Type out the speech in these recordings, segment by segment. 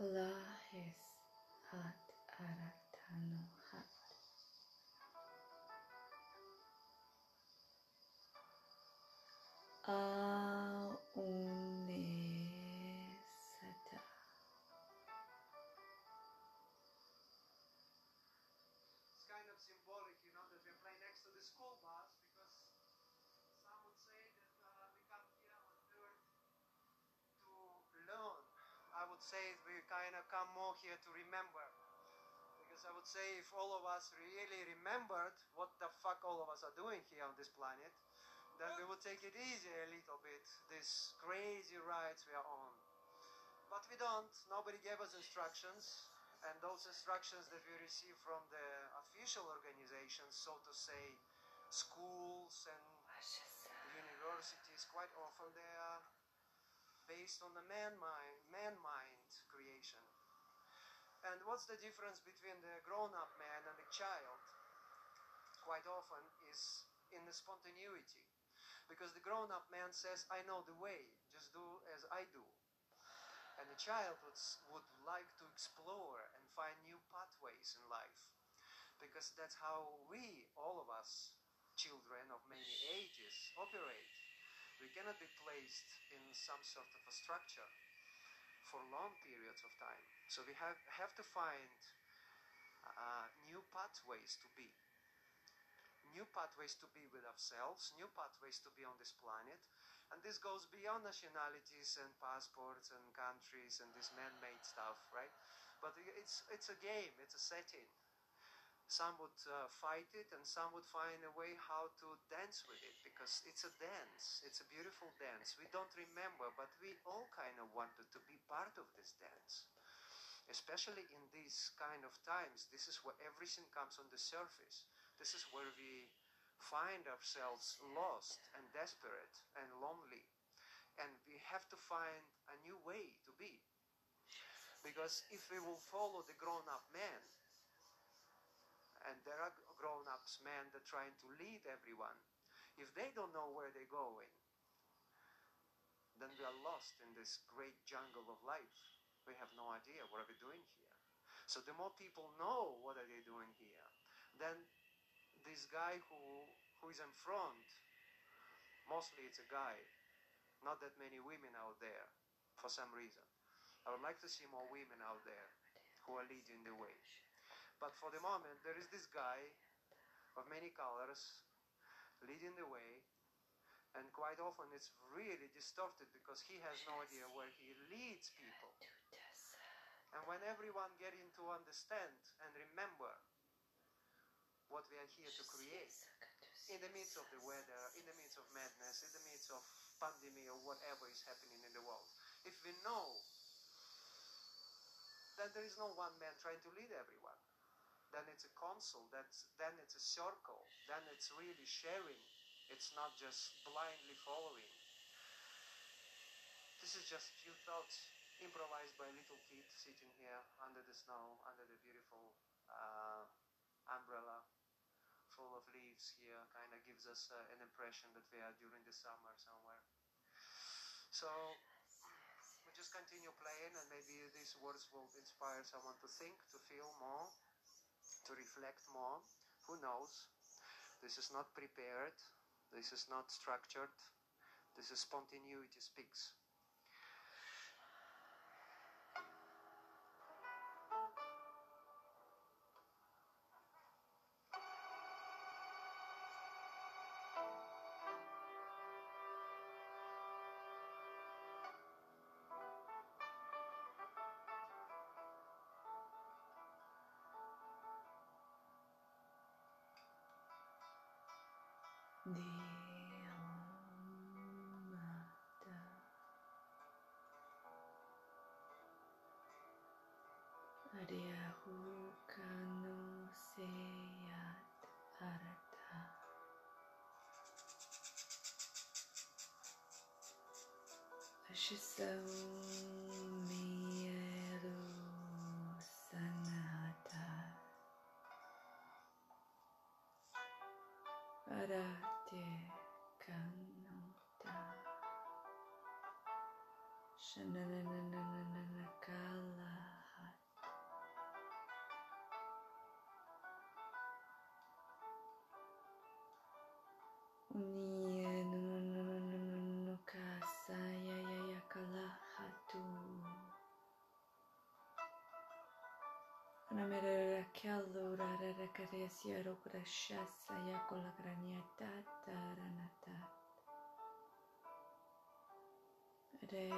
Lahes hat aratano hat. Aunesata. It's kind of symbolic, you know, that we're playing next to the school bus would say we kind of come more here to remember. Because I would say if all of us really remembered what the fuck all of us are doing here on this planet, then we would take it easy a little bit, these crazy rides we are on. But we don't. Nobody gave us instructions. And those instructions that we receive from the official organizations, so to say, schools and universities, quite often they are based on the man mind, man mind creation. And what's the difference between the grown-up man and the child? Quite often is in the spontaneity. Because the grown-up man says, I know the way, just do as I do. And the child would, would like to explore and find new pathways in life. Because that's how we, all of us, children of many ages, operate. We cannot be placed in some sort of a structure for long periods of time. So we have, have to find uh, new pathways to be. New pathways to be with ourselves, new pathways to be on this planet. And this goes beyond nationalities and passports and countries and this man-made stuff, right? But it's, it's a game, it's a setting. Some would uh, fight it and some would find a way how to dance with it because it's a dance. It's a beautiful dance. We don't remember, but we all kind of wanted to be part of this dance. Especially in these kind of times, this is where everything comes on the surface. This is where we find ourselves lost and desperate and lonely. And we have to find a new way to be. Because if we will follow the grown up man, and there are grown ups men that are trying to lead everyone, if they don't know where they're going, then we are lost in this great jungle of life. We have no idea what are we doing here. So the more people know what are they doing here, then this guy who who is in front, mostly it's a guy, not that many women out there, for some reason. I would like to see more women out there who are leading the way. But for the moment, there is this guy of many colors leading the way, and quite often it's really distorted because he has no idea where he leads people. And when everyone get into understand and remember what we are here to create, in the midst of the weather, in the midst of madness, in the midst of pandemic or whatever is happening in the world, if we know that there is no one man trying to lead everyone, then it's a council, that's, then it's a circle, then it's really sharing. It's not just blindly following. This is just few thoughts improvised by a little kid sitting here under the snow, under the beautiful uh, umbrella full of leaves here. Kind of gives us uh, an impression that we are during the summer somewhere. So we just continue playing, and maybe these words will inspire someone to think, to feel more, to reflect more. Who knows? This is not prepared. This is not structured. This is spontaneity speaks. Ariahu kanu seyat arata. Ashisau mieru sanata. Rakaresia Rukrashasa Yakola Graniata Taranata Re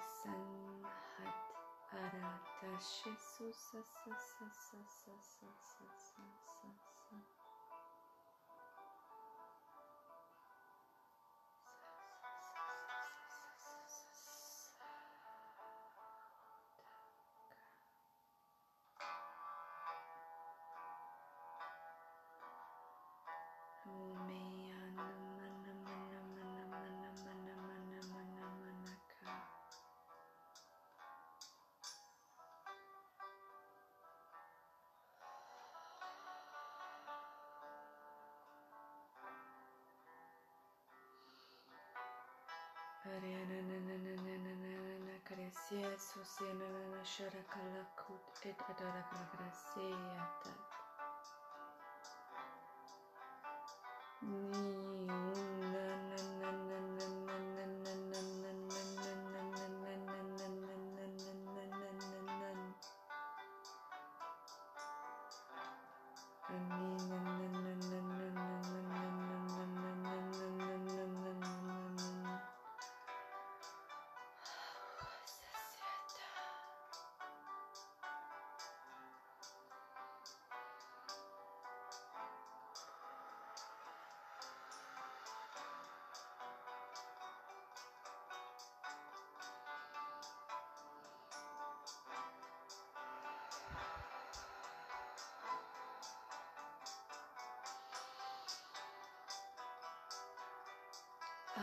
Sanhat Arata Sa Gracias, Susana, Shara Kalakut, et Adara Kalakra Seyata. Mm.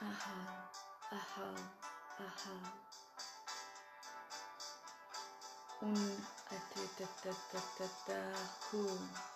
Aha, aha, aha. Un, a ta ta ta ta ta ta, cool.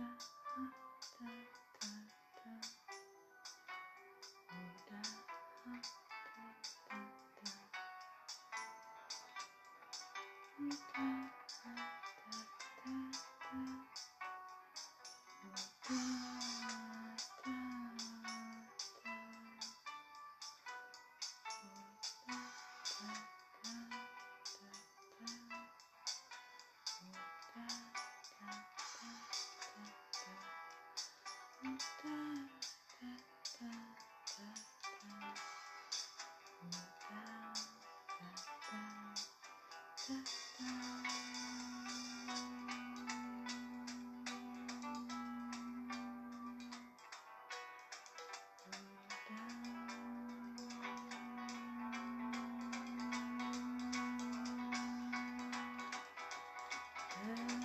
da, da. Yeah.